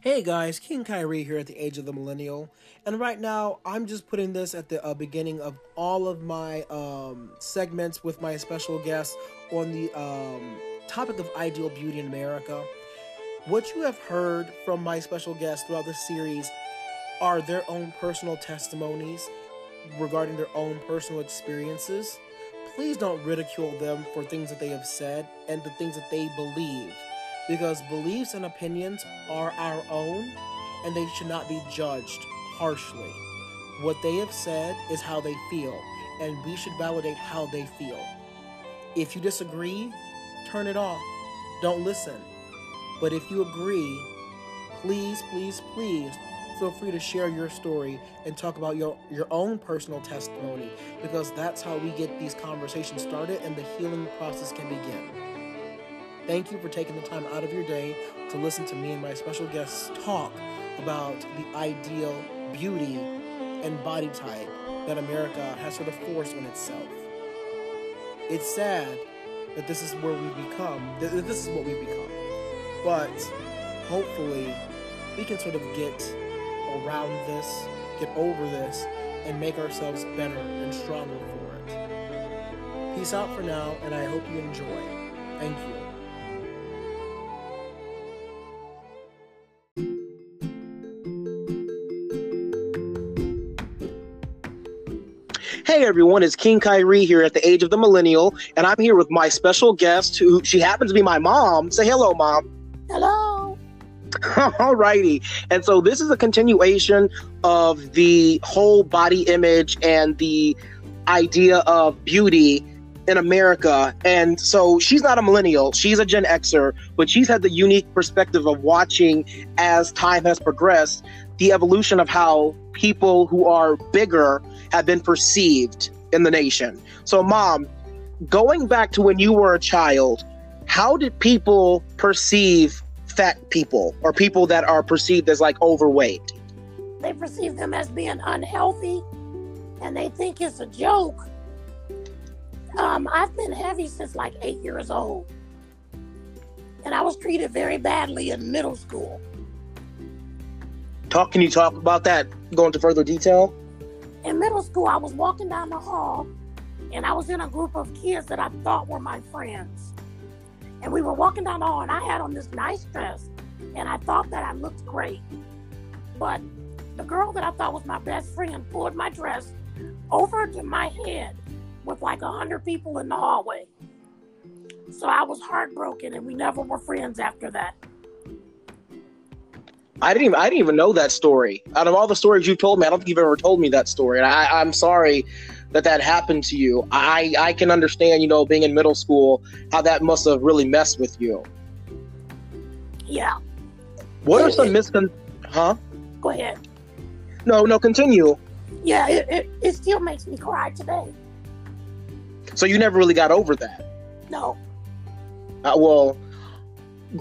Hey guys, King Kyrie here at the Age of the Millennial, and right now I'm just putting this at the uh, beginning of all of my um, segments with my special guests on the um, topic of ideal beauty in America. What you have heard from my special guests throughout this series are their own personal testimonies regarding their own personal experiences. Please don't ridicule them for things that they have said and the things that they believe because beliefs and opinions are our own and they should not be judged harshly. What they have said is how they feel, and we should validate how they feel. If you disagree, turn it off. Don't listen. But if you agree, please, please, please feel free to share your story and talk about your, your own personal testimony because that's how we get these conversations started and the healing process can begin. Thank you for taking the time out of your day to listen to me and my special guests talk about the ideal beauty and body type that America has sort of forced on itself. It's sad that this is where we become, that this is what we've become. But hopefully, we can sort of get around this, get over this, and make ourselves better and stronger for it. Peace out for now, and I hope you enjoy. Thank you. Hey everyone, it's King Kyrie here at the Age of the Millennial, and I'm here with my special guest who she happens to be my mom. Say hello, mom. Hello. Alrighty. And so this is a continuation of the whole body image and the idea of beauty in America. And so she's not a millennial, she's a Gen Xer, but she's had the unique perspective of watching as time has progressed the evolution of how people who are bigger have been perceived in the nation. So, mom, going back to when you were a child, how did people perceive fat people or people that are perceived as like overweight? They perceive them as being unhealthy and they think it's a joke. Um, I've been heavy since like eight years old. And I was treated very badly in middle school. Talk can you talk about that? Go into further detail? In middle school, I was walking down the hall and I was in a group of kids that I thought were my friends. And we were walking down the hall and I had on this nice dress and I thought that I looked great. But the girl that I thought was my best friend pulled my dress over to my head with like a hundred people in the hallway. So I was heartbroken and we never were friends after that. I didn't even I didn't even know that story. Out of all the stories you've told me, I don't think you've ever told me that story. And I, I'm sorry that that happened to you. I I can understand, you know, being in middle school, how that must have really messed with you. Yeah. What are some miscon? Huh? Go ahead. No, no, continue. Yeah, it, it, it still makes me cry today. So you never really got over that. No. Uh, well,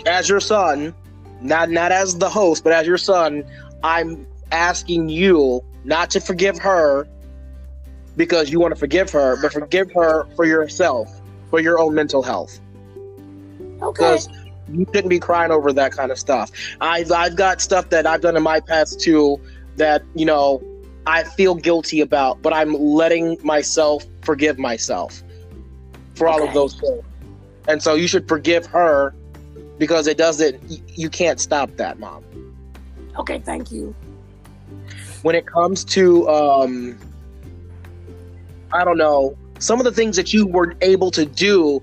as your son, not not as the host, but as your son, I'm asking you not to forgive her because you want to forgive her, but forgive her for yourself, for your own mental health. Okay. Because you shouldn't be crying over that kind of stuff. I've I've got stuff that I've done in my past too that you know I feel guilty about, but I'm letting myself forgive myself for all of those things. And so you should forgive her because it doesn't. You can't stop that, mom. Okay, thank you. When it comes to, um, I don't know, some of the things that you were able to do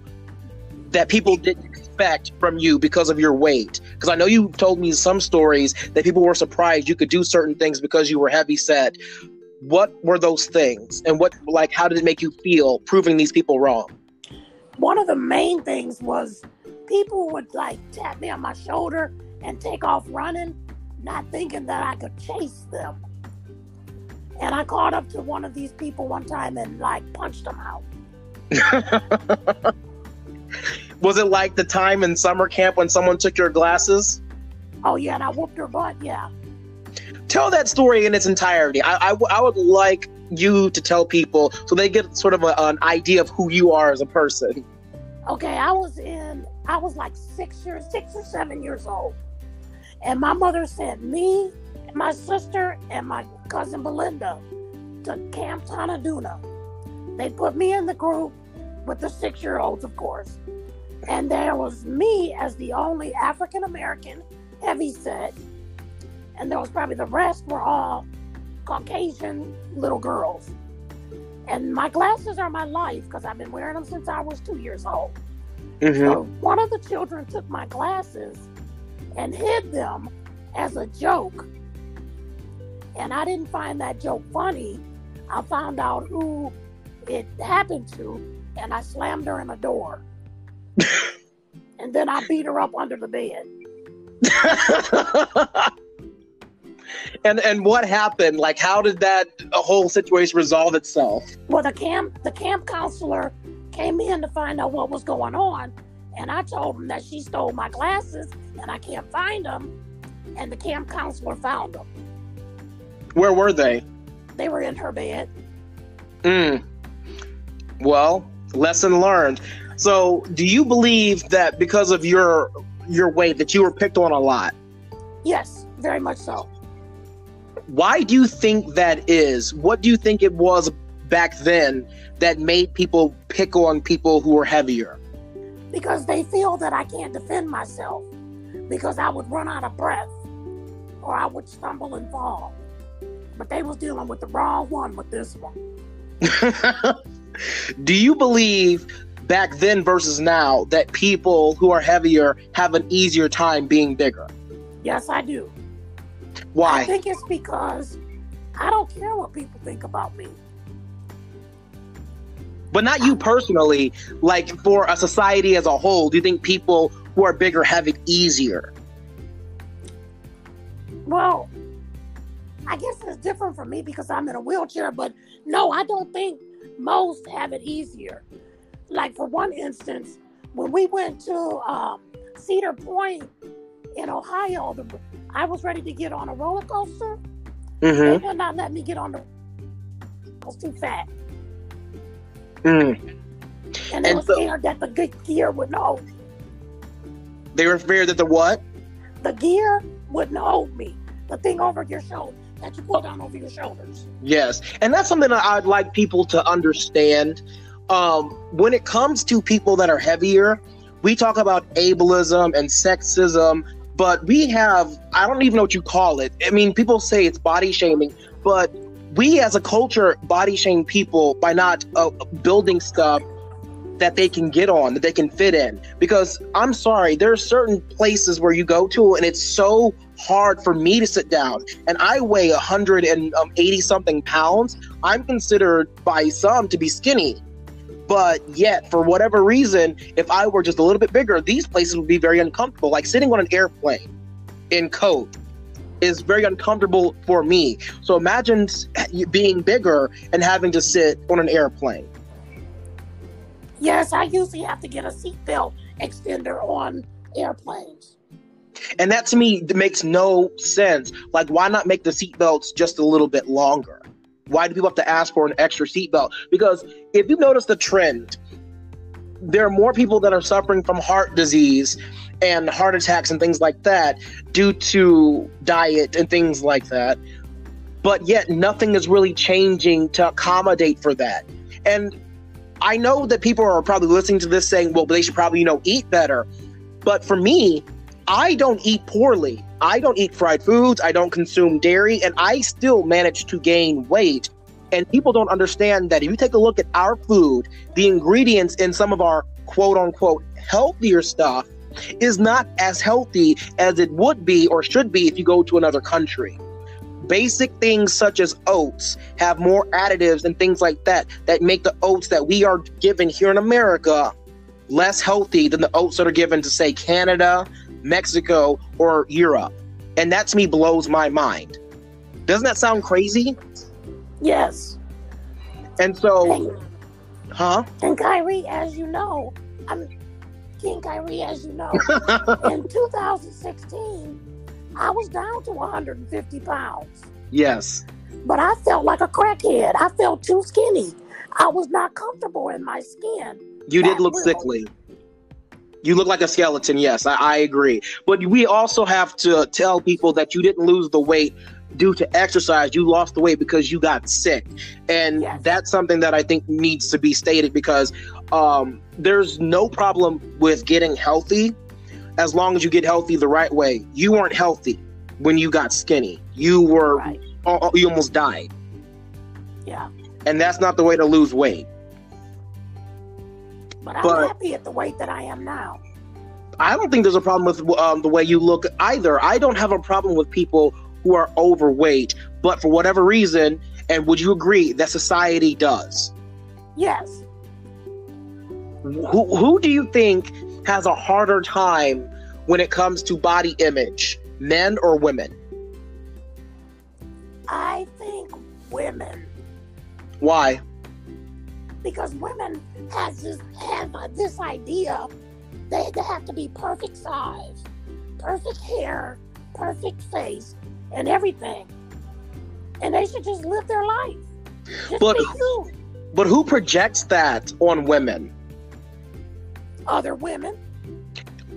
that people didn't expect from you because of your weight. Because I know you told me some stories that people were surprised you could do certain things because you were heavy set. What were those things, and what, like, how did it make you feel proving these people wrong? One of the main things was people would like tap me on my shoulder and take off running, not thinking that I could chase them. And I caught up to one of these people one time and like punched them out. Was it like the time in summer camp when someone took your glasses? Oh yeah, and I whooped her butt. Yeah. Tell that story in its entirety. I, I, w- I would like you to tell people so they get sort of a, an idea of who you are as a person. Okay, I was in. I was like six years, six or seven years old, And my mother sent me, my sister, and my cousin Belinda to Camp Tanaduna. They put me in the group with the six year olds, of course. And there was me as the only African American heavy set. And there was probably the rest were all Caucasian little girls. And my glasses are my life because I've been wearing them since I was two years old. Mm-hmm. So one of the children took my glasses and hid them as a joke. And I didn't find that joke funny. I found out who it happened to, and I slammed her in a door. and then I beat her up under the bed. and and what happened? Like, how did that whole situation resolve itself? Well, the camp the camp counselor came in to find out what was going on, and I told him that she stole my glasses and I can't find them. And the camp counselor found them. Where were they? They were in her bed. Hmm. Well, lesson learned. So, do you believe that because of your your weight that you were picked on a lot? Yes, very much so. Why do you think that is? What do you think it was back then that made people pick on people who were heavier? Because they feel that I can't defend myself because I would run out of breath or I would stumble and fall. But they was dealing with the wrong one with this one. Do you believe back then versus now that people who are heavier have an easier time being bigger? Yes, I do. Why? I think it's because I don't care what people think about me. But not you personally, like for a society as a whole, do you think people who are bigger have it easier? Well, I guess it's different for me because I'm in a wheelchair, but no, I don't think most have it easier. Like for one instance, when we went to um, Cedar Point in Ohio, the, I was ready to get on a roller coaster. Mm-hmm. They would not let me get on the. I was too fat. Mm. And they and were so, scared that the good gear wouldn't hold me. They were scared that the what? The gear wouldn't hold me. The thing over your shoulder that you pull down over your shoulders. Yes, and that's something that I'd like people to understand. Um, when it comes to people that are heavier, we talk about ableism and sexism, but we have, I don't even know what you call it. I mean, people say it's body shaming, but we as a culture body shame people by not uh, building stuff that they can get on, that they can fit in. Because I'm sorry, there are certain places where you go to and it's so hard for me to sit down. And I weigh 180 um, something pounds. I'm considered by some to be skinny. But yet, for whatever reason, if I were just a little bit bigger, these places would be very uncomfortable. Like sitting on an airplane in coat is very uncomfortable for me. So imagine being bigger and having to sit on an airplane. Yes, I usually have to get a seatbelt extender on airplanes. And that to me makes no sense. Like, why not make the seatbelts just a little bit longer? Why do people have to ask for an extra seatbelt? Because if you notice the trend, there are more people that are suffering from heart disease and heart attacks and things like that due to diet and things like that. But yet, nothing is really changing to accommodate for that. And I know that people are probably listening to this saying, well, they should probably, you know, eat better. But for me, I don't eat poorly. I don't eat fried foods. I don't consume dairy, and I still manage to gain weight. And people don't understand that if you take a look at our food, the ingredients in some of our quote unquote healthier stuff is not as healthy as it would be or should be if you go to another country basic things such as oats have more additives and things like that that make the oats that we are given here in America less healthy than the oats that are given to say Canada, Mexico, or Europe. And that to me blows my mind. Doesn't that sound crazy? Yes. And so, and, huh? And Kyrie, as you know, I'm King Kyrie, as you know, in 2016, I was down to 150 pounds. Yes. But I felt like a crackhead. I felt too skinny. I was not comfortable in my skin. You did look sickly. You look like a skeleton. Yes, I, I agree. But we also have to tell people that you didn't lose the weight due to exercise. You lost the weight because you got sick, and Yes. that's something that I think needs to be stated because um, there's no problem with getting healthy as long as you get healthy the right way. You weren't healthy when you got skinny. You were Right. you almost died, Yeah. and that's not the way to lose weight. But I'm But- happy at the weight that I am now. I don't think there's a problem with um, the way you look either. I don't have a problem with people who are overweight, but for whatever reason, and would you agree that society does? Yes. Who, who do you think has a harder time when it comes to body image, men or women? I think women, Why? Because women has this have this idea they, they have to be perfect size, perfect hair, perfect face, and everything, and they should just live their life. Just But-. But who projects that on women? Other women,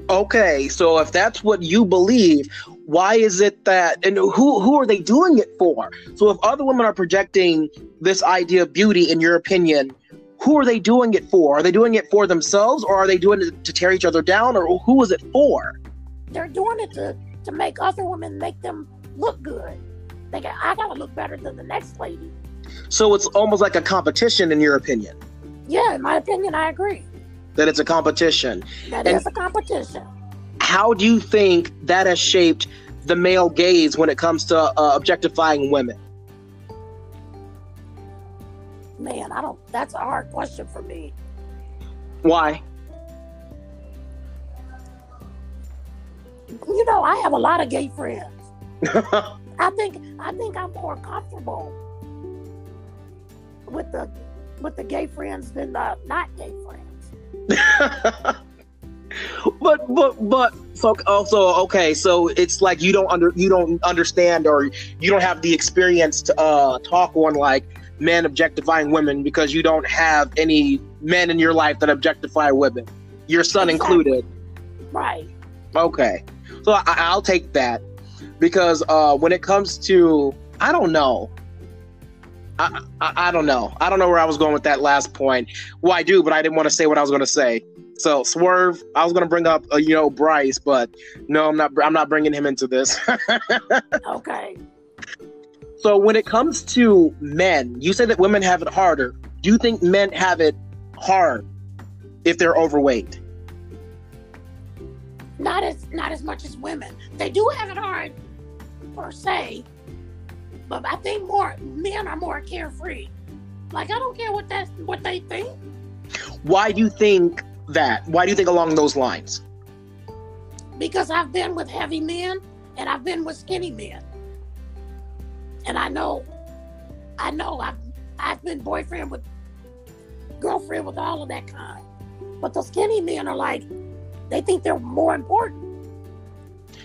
Okay, so if that's what you believe, why is it that and who who are they doing it for? So if other women are projecting this idea of beauty in your opinion, who are they doing it for? Are they doing it for themselves or are they doing it to tear each other down or who is it for? they're doing it to to make other women make them look good. They got, I gotta look better than the next lady. So it's almost like a competition in your opinion. Yeah, in my opinion, I agree. That it's a competition. That And- is a competition. How do you think that has shaped the male gaze when it comes to uh, objectifying women? Man, I don't. That's a hard question for me. Why? You know, I have a lot of gay friends. I think I think I'm more comfortable with the with the gay friends than the not gay friends. but but but so also okay so it's like you don't under you don't understand or you don't have the experience to uh talk on like men objectifying women because you don't have any men in your life that objectify women your son Exactly. included. Right. okay. So I, i'll take that because uh when it comes to i don't know. I, I i don't know. I don't know where i was going with that last point. Well i do but i didn't want to say what i was going to say. So swerve i was going to bring up uh, you know bryce but no i'm not i'm not bringing him into this. Okay. So when it comes to men you say that women have it harder do you think men have it hard if they're overweight Not as not as much as women. They do have it hard per se, but I think more men are more carefree. Like I don't care what that's what they think. why do you think that why do you think along those lines because I've been with heavy men and I've been with skinny men. And I know, I know I've, I've been boyfriend with, girlfriend with all of that kind. But the skinny men are like, they think they're more important.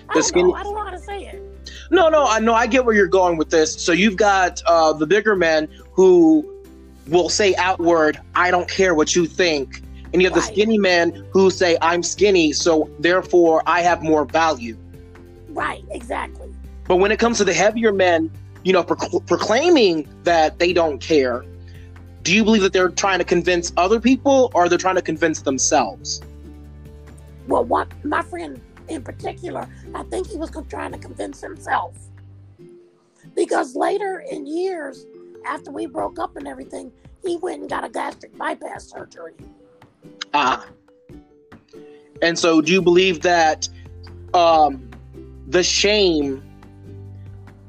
I The don't skinny- know. I don't know how to say it. No, no, I know. I get where you're going with this. So you've got uh, the bigger men who will say outward, "I don't care what you think," and you have the skinny men who say, "I'm skinny, so therefore I have more value." Right, exactly. But when it comes to the heavier men, you know, proc- proclaiming that they don't care, do you believe that they're trying to convince other people, or they're trying to convince themselves? Well, one, my friend in particular, I think he was trying to convince himself. Because later in years, after we broke up and everything, he went and got a gastric bypass surgery. Ah. And so, do you believe that um, the shame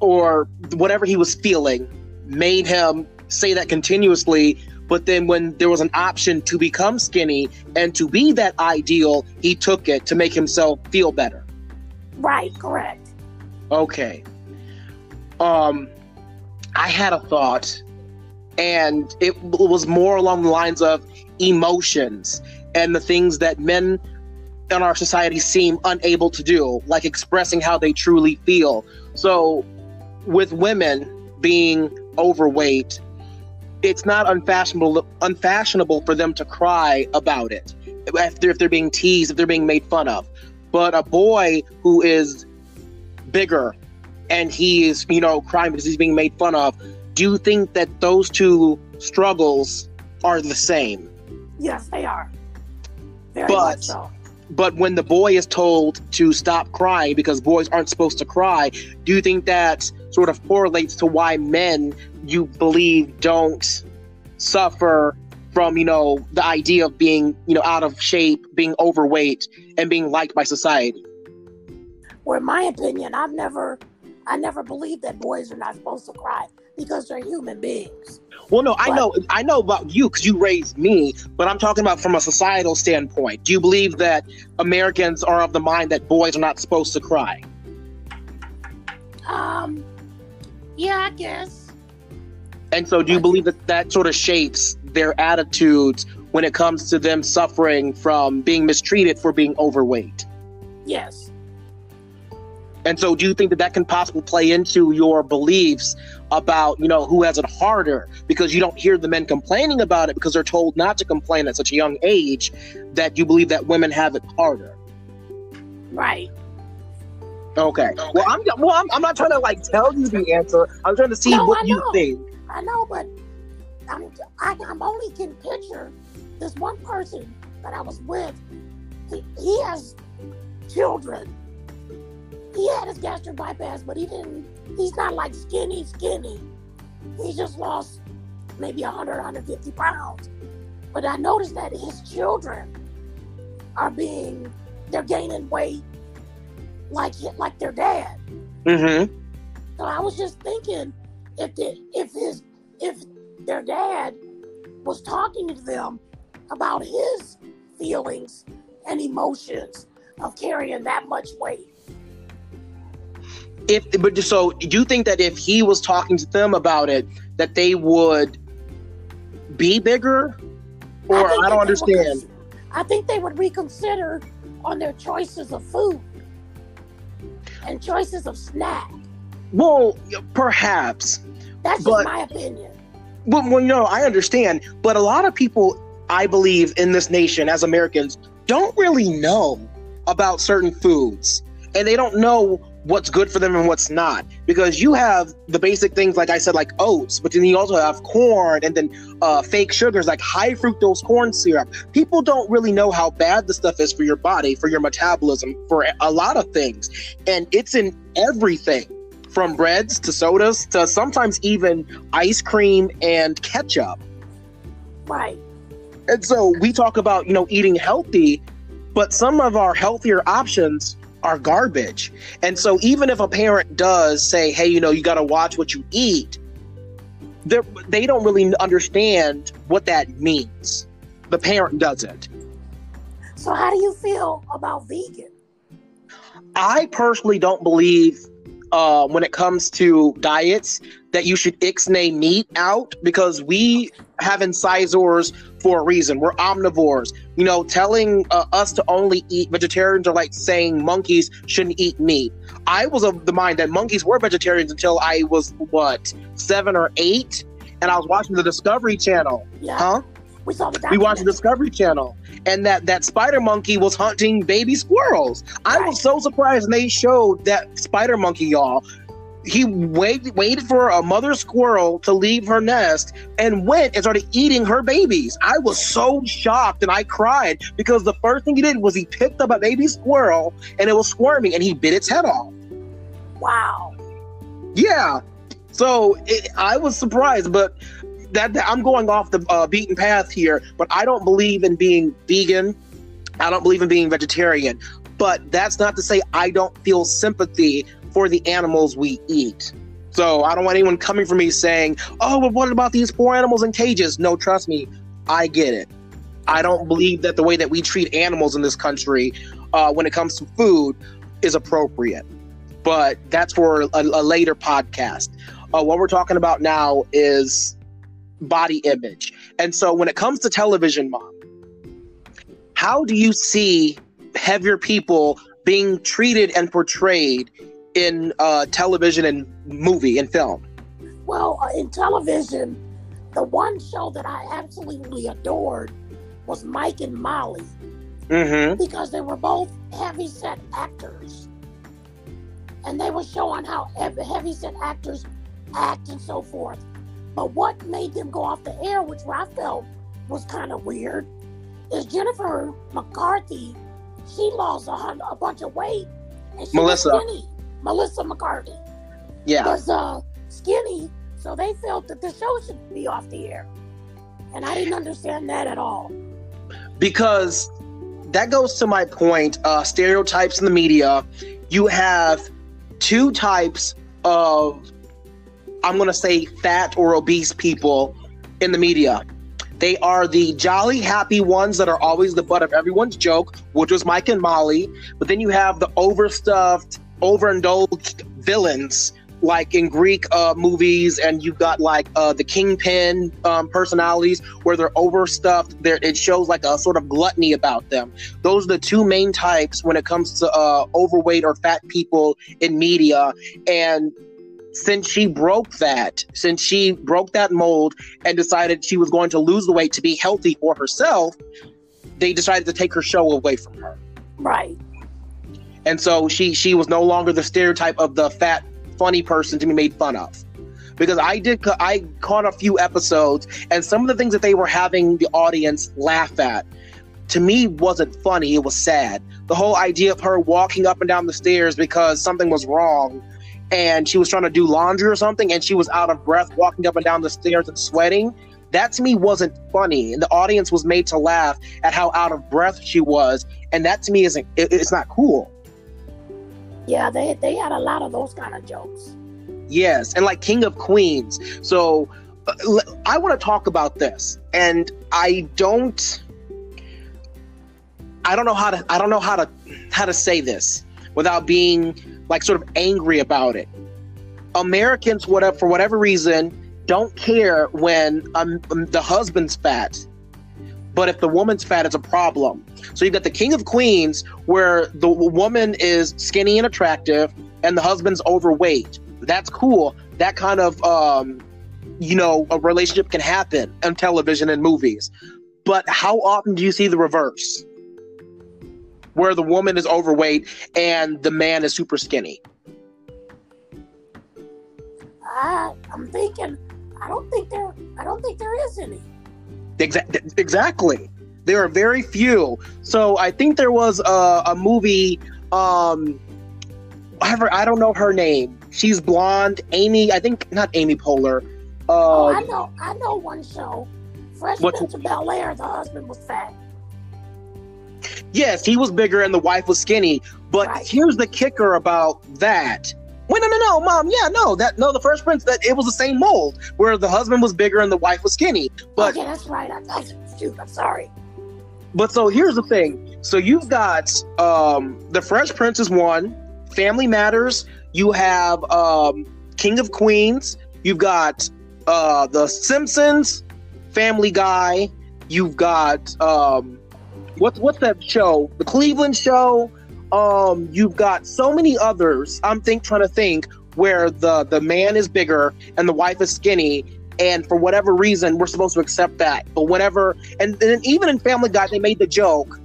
or whatever he was feeling made him say that continuously? But then, when there was an option to become skinny and to be that ideal, he took it to make himself feel better. Right, correct. Okay. Um, I had a thought, and it was more along the lines of emotions and the things that men in our society seem unable to do, like expressing how they truly feel. So, with women being overweight, it's not unfashionable unfashionable for them to cry about it. if they're, if they're being teased, if they're being made fun of. But a boy who is bigger and he is, you know, crying because he's being made fun of, do you think that those two struggles are the same? Yes, they are. Very But- so. But when the boy is told to stop crying because boys aren't supposed to cry, do you think that sort of correlates to why men you believe don't suffer from, you know, the idea of being, you know, out of shape, being overweight, and being liked by society? Well, in my opinion, I've never, I never believed that boys are not supposed to cry because they're human beings. Well, no, I know, I know about you because you raised me, but I'm talking about from a societal standpoint. Do you believe that Americans are of the mind that boys are not supposed to cry? Um, yeah, I guess. And so, do you believe that that sort of shapes their attitudes when it comes to them suffering from being mistreated for being overweight? Yes. And so, do you think that that can possibly play into your beliefs about, you know, who has it harder? Because you don't hear the men complaining about it because they're told not to complain at such a young age. That you believe that women have it harder. Right. Okay. Well, I'm well. I'm, I'm not trying to like tell you the answer. I'm trying to see No, what you think. I know, but I'm, I, I'm only can picture this one person that I was with. He, he has children. He had his gastric bypass, but he didn't. He's not like skinny, skinny. He just lost maybe 100, 150 pounds. But I noticed that his children are being, they're gaining weight like like their dad. Mm-hmm. So I was just thinking, if the, if his if their dad was talking to them about his feelings and emotions of carrying that much weight. If but so, do you think that if he was talking to them about it, that they would be bigger? Or I, that don't understand. I think they would reconsider on their choices of food and choices of snack. Well, perhaps. That's But- just my opinion. Well, well, no, I understand. But a lot of people, I believe, in this nation as Americans, don't really know about certain foods. And they don't know what's good for them and what's not. Because you have the basic things, like I said, like oats, but then you also have corn and then uh, fake sugars like high fructose corn syrup. People don't really know how bad the stuff is for your body, for your metabolism, for a lot of things. And it's in everything from breads to sodas to sometimes even ice cream and ketchup. Right. And so we talk about, you know, eating healthy, but some of our healthier options are garbage. And so even if a parent does say, hey, you know, you got to watch what you eat, they're- don't really understand what that means. The parent doesn't. So how do you feel about vegan? I personally don't believe uh, when it comes to diets that you should ixnay meat out because we have incisors for a reason. We're omnivores. You know, telling uh, us to only eat vegetarians are like saying monkeys shouldn't eat meat. I was of the mind that monkeys were vegetarians until I was what seven or eight, and I was watching the Discovery Channel. Yeah. Huh? We saw the we watched the. Discovery Channel, and that that spider monkey was hunting baby squirrels. I was so surprised when they showed that spider monkey, y'all. He waited waited for a mother squirrel to leave her nest and went and started eating her babies. I was so shocked and I cried because the first thing he did was he picked up a baby squirrel and it was squirming and he bit its head off. Wow. Yeah. So it, I was surprised, but that, that- I'm going off the uh, beaten path here. But I don't believe in being vegan. I don't believe in being vegetarian. But that's not to say I don't feel sympathy for the animals we eat. So I don't want anyone coming for me saying, "Oh, but what about these poor animals in cages?" No, trust me, I get it. I don't believe that the way that we treat animals in this country, uh, when it comes to food, is appropriate. But that's for a, a later podcast. Uh, what we're talking about now is body image. And so when it comes to television, mom, how do you see heavier people being treated and portrayed in uh, television and movie and film? Well, uh, in television, the one show that I absolutely adored was Mike and Molly. Mm-hmm. because they were both heavy set actors. And they were showing how heavy set actors act and so forth. But what made them go off the air, which I felt was kind of weird, is Jennifer McCarthy. She lost a, hun- a bunch of weight. And she Melissa. Was skinny. Melissa McCarthy Yeah. was uh, skinny, so they felt that the show should be off the air. And I didn't understand that at all. because that goes to my point uh, stereotypes in the media you have two types of i'm going to say fat or obese people in the media they are the jolly happy ones that are always the butt of everyone's joke which was mike and molly but then you have the overstuffed overindulged villains like in Greek uh, movies, and you've got like uh, the kingpin um, personalities where they're overstuffed. There, it shows like a sort of gluttony about them. Those are the two main types when it comes to uh, overweight or fat people in media. And since she broke that, since she broke that mold and decided she was going to lose the weight to be healthy for herself, they decided to take her show away from her. Right. And so she she was no longer the stereotype of the fat funny person to be made fun of. Because I did I caught a few episodes and some of the things that they were having the audience laugh at to me wasn't funny, it was sad. The whole idea of her walking up and down the stairs because something was wrong and she was trying to do laundry or something and she was out of breath walking up and down the stairs and sweating. That to me wasn't funny, and the audience was made to laugh at how out of breath she was, and that to me isn't. It, it's not cool. Yeah, they they had a lot of those kind of jokes. Yes, and like King of Queens. So I want to talk about this, and I don't. I don't know how to. I don't know how to how to say this without being like sort of angry about it. Americans, whatever for whatever reason, don't care when um, um, the husband's fat, but if the woman's fat, it's a problem. So you've got the King of Queens, where the woman is skinny and attractive, and the husband's overweight. That's cool. That kind of, um, you know, a relationship can happen on television and movies. But how often do you see the reverse? Where the woman is overweight and the man is super skinny. I I'm thinking I don't think there I don't think there is any. Exa- exactly. There are very few. So I think there was a, a movie. Um, I don't know her name. She's blonde. Amy. I think not Amy Poehler. Oh, I know I know one show. Fresh Prince of Bel Air, the husband was fat. yes, he was bigger and the wife was skinny. But Right. here's the kicker about that. Wait, no, no, no, mom. Yeah, no, that no, the Fresh Prince that it was the same mold where the husband was bigger and the wife was skinny. But okay, that's right. I, I, shoot, I'm sorry. But so here's the thing. So you've got um the Fresh Prince is one, Family Matters, you have um King of Queens, you've got uh the Simpsons, Family Guy, you've got um what's what's that show? The Cleveland show. Um you've got so many others. I'm think trying to think where the the man is bigger and the wife is skinny and for whatever reason we're supposed to accept that. But whenever and then even in Family Guy, they made the joke: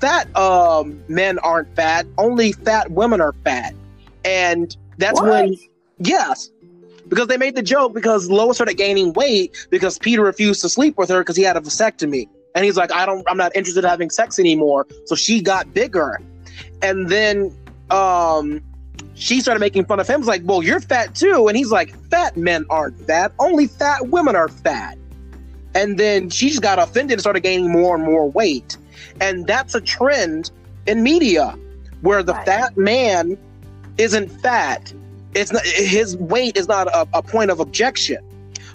fat um, men aren't fat, only fat women are fat, and that's What? when yes, because they made the joke because Lois started gaining weight because Peter refused to sleep with her because he had a vasectomy, and he's like, I don't, I'm not interested in having sex anymore, so she got bigger, and then um. She started making fun of him. It's like, well, you're fat too. And he's like, fat men aren't fat. Only fat women are fat and then she just got offended and started gaining more and more weight and that's a trend in media where the Right. fat man isn't fat it's not his weight is not a, a point of objection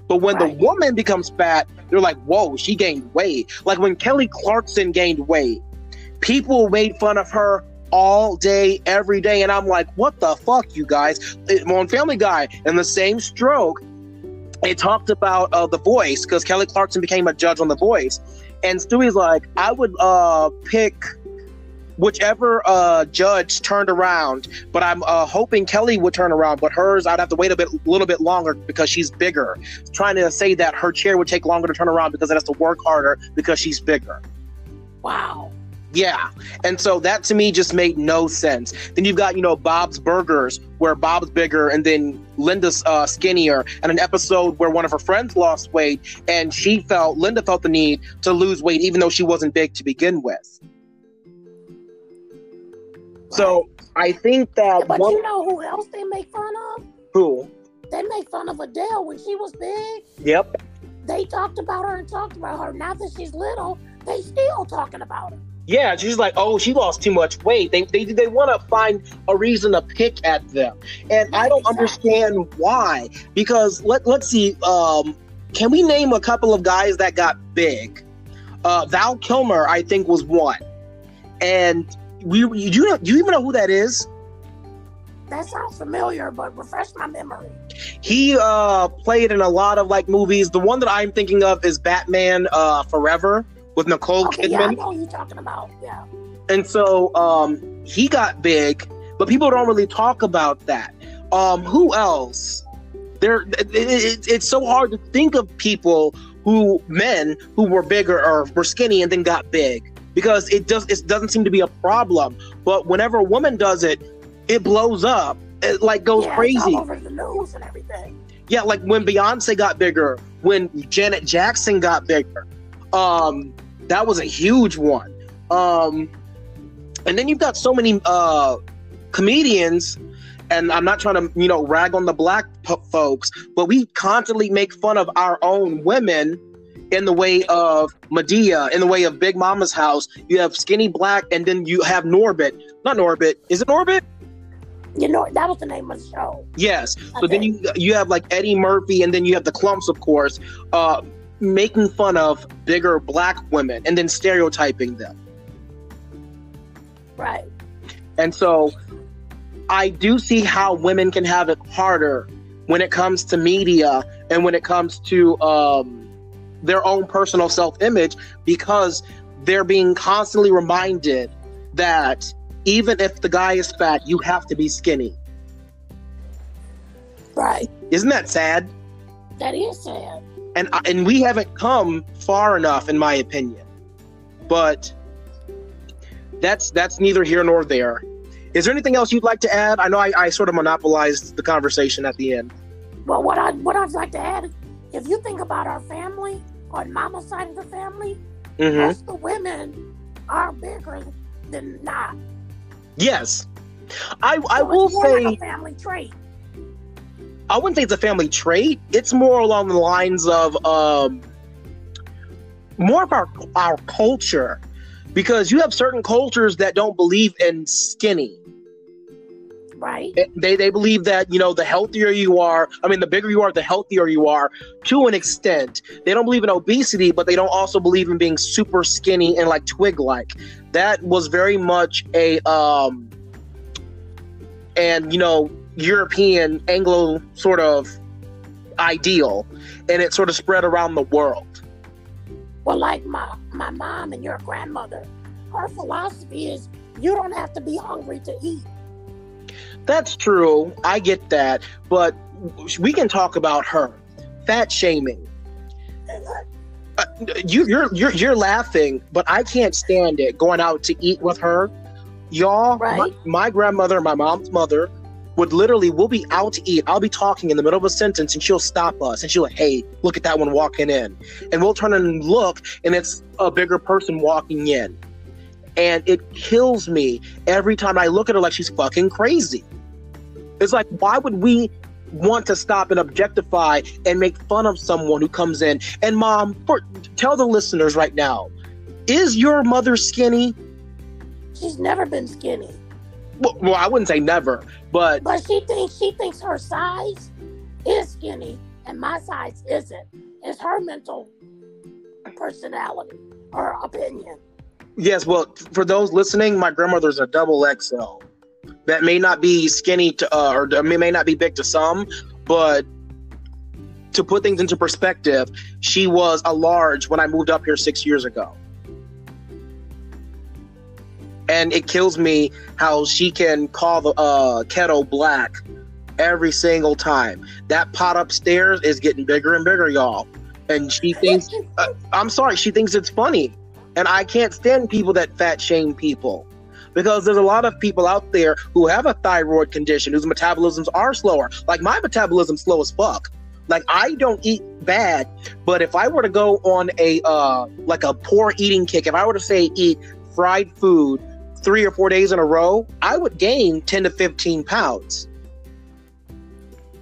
but when Right. the woman becomes fat they're like whoa she gained weight like when kelly clarkson gained weight people made fun of her all day every day and i'm like what the fuck you guys It- on family guy in the same stroke it talked about uh, the voice because Kelly Clarkson became a judge on the voice, and Stewie's like, I would uh, pick whichever uh, judge turned around, but I'm uh, hoping Kelly would turn around, but hers I'd have to wait a bit, a little bit longer because she's bigger. Trying to say that her chair would take longer to turn around because it has to work harder because she's bigger. Wow. Yeah. And so that to me just made no sense. Then you've got, you know, Bob's Burgers, where Bob's bigger and then Linda's uh, skinnier, and an episode where one of her friends lost weight and she felt, Linda felt the need to lose weight even though she wasn't big to begin with. So I think that. But one- you know who else they make fun of? who? They make fun of Adele when she was big. Yep. They talked about her and talked about her. Now that she's little, they still talking about her. Yeah, she's like, oh, she lost too much weight. They they, they want to find a reason to pick at them, and I don't understand why. Because let let's see, um, can we name a couple of guys that got big? Uh, Val Kilmer, I think, was one, and we you do you, know, do you even know who that is? That sounds familiar, but refresh my memory. He uh played in a lot of like movies. The one that I'm thinking of is Batman uh Forever with Nicole Okay, yeah, I Kidman. know you're talking about. Yeah. And so um, he got big, but people don't really talk about that. Um, who else? There, it, it, it's so hard to think of people who men who were bigger or were skinny and then got big because it does it doesn't seem to be a problem. But whenever a woman does it, it blows up. It like goes yeah, crazy. over the news and everything. Yeah, like when Beyonce got bigger, when Janet Jackson got bigger. Um, that was a huge one. Um, and then you've got so many uh, comedians, and I'm not trying to, you know, rag on the black p- folks, but we constantly make fun of our own women in the way of Madea, in the way of Big Mama's house. You have skinny black, and then you have Norbit. Not Norbit. Is it Norbit? You know, that was the name of the show. Yes. I So then you you have like Eddie Murphy, and then you have the Klumps, of course, uh, making fun of bigger black women and then stereotyping them. Right. And so I do see how women can have it harder when it comes to media and when it comes to um, their own personal self image because they're being constantly reminded that even if the guy is fat, you have to be skinny. Right. Isn't that sad? That is sad. And and we haven't come far enough in my opinion but that's that's neither here nor there is there anything else you'd like to add i know i, I sort of monopolized the conversation at the end Well, what I what I'd like to add, is, if you think about our family, on Mama's side of the family, Mhm. most of the women are bigger than not. yes i i So will say like a family trait. I wouldn't say it's a family trait. It's more along the lines of um more of our our culture. Because you have certain cultures that don't believe in skinny. Right. they they believe that you know the healthier you are i mean the bigger you are the healthier you are to an extent. They don't believe in obesity but they don't also believe in being super skinny and like twig like that was very much a um and you know european anglo sort of ideal and it sort of spread around the world Well, like my my mom and your grandmother, her philosophy is you don't have to be hungry to eat. That's true. I get that. But we can talk about her. Fat shaming. Uh, you, you're you're you're laughing, but I can't stand it. Going out to eat with her, y'all. My, my grandmother, my mom's mother, would literally we'll be out to eat. I'll be talking in the middle of a sentence, and she'll stop us, and she'll like, "Hey, look at that one walking in," and we'll turn and look, and it's a bigger person walking in, and it kills me every time I look at her like she's fucking crazy. It's like, why would we want to stop and objectify and make fun of someone who comes in? And mom, for, tell the listeners right now, is your mother skinny? She's never been skinny, Well, well, I wouldn't say never, but but she thinks she thinks her size is skinny, and my size isn't. It's her mental personality or opinion. yes, well, for those listening, my grandmother's a double XL. That may not be skinny to, uh, or may may not be big to some, but to put things into perspective, she was a large when I moved up here six years ago. And it kills me how she can call the uh, kettle black every single time. That pot upstairs is getting bigger and bigger, y'all. And she thinks, uh, I'm sorry, she thinks it's funny. And I can't stand people that fat shame people because there's a lot of people out there who have a thyroid condition whose metabolisms are slower. Like my metabolism's slow as fuck. Like I don't eat bad, but if I were to go on a uh like a poor eating kick, if I were to say eat fried food three or four days in a row, I would gain 10 to 15 pounds.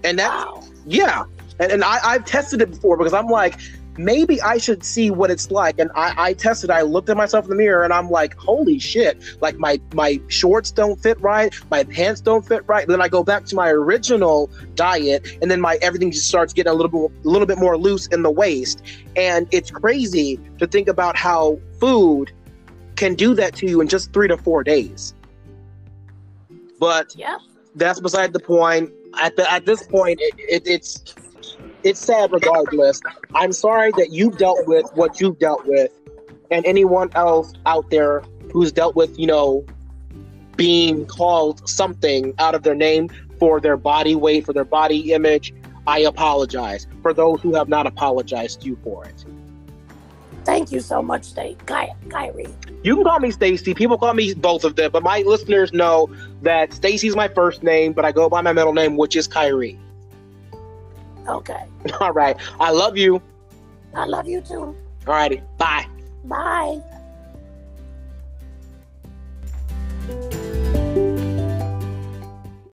And that, Wow. yeah. And, and I, I've tested it before because I'm like, maybe I should see what it's like. And I, I tested, I looked at myself in the mirror and I'm like, holy shit. Like my, my shorts don't fit right. My pants don't fit right. Then I go back to my original diet and then my everything just starts getting a little bit, a little bit more loose in the waist. And it's crazy to think about how food can do that to you in just three to four days. But that's beside the point. At the, at this point, it, it, it's it's sad regardless. I'm sorry that you've dealt with what you've dealt with, and anyone else out there who's dealt with, you know, being called something out of their name for their body weight, for their body image. I apologize for those who have not apologized to you for it. Thank you so much, Stacy Ky- Kyrie. You can call me Stacy. People call me both of them, but my listeners know that Stacy's my first name, but I go by my middle name, which is Kyrie. Okay. All right. I love you. I love you too. All righty. Bye. Bye.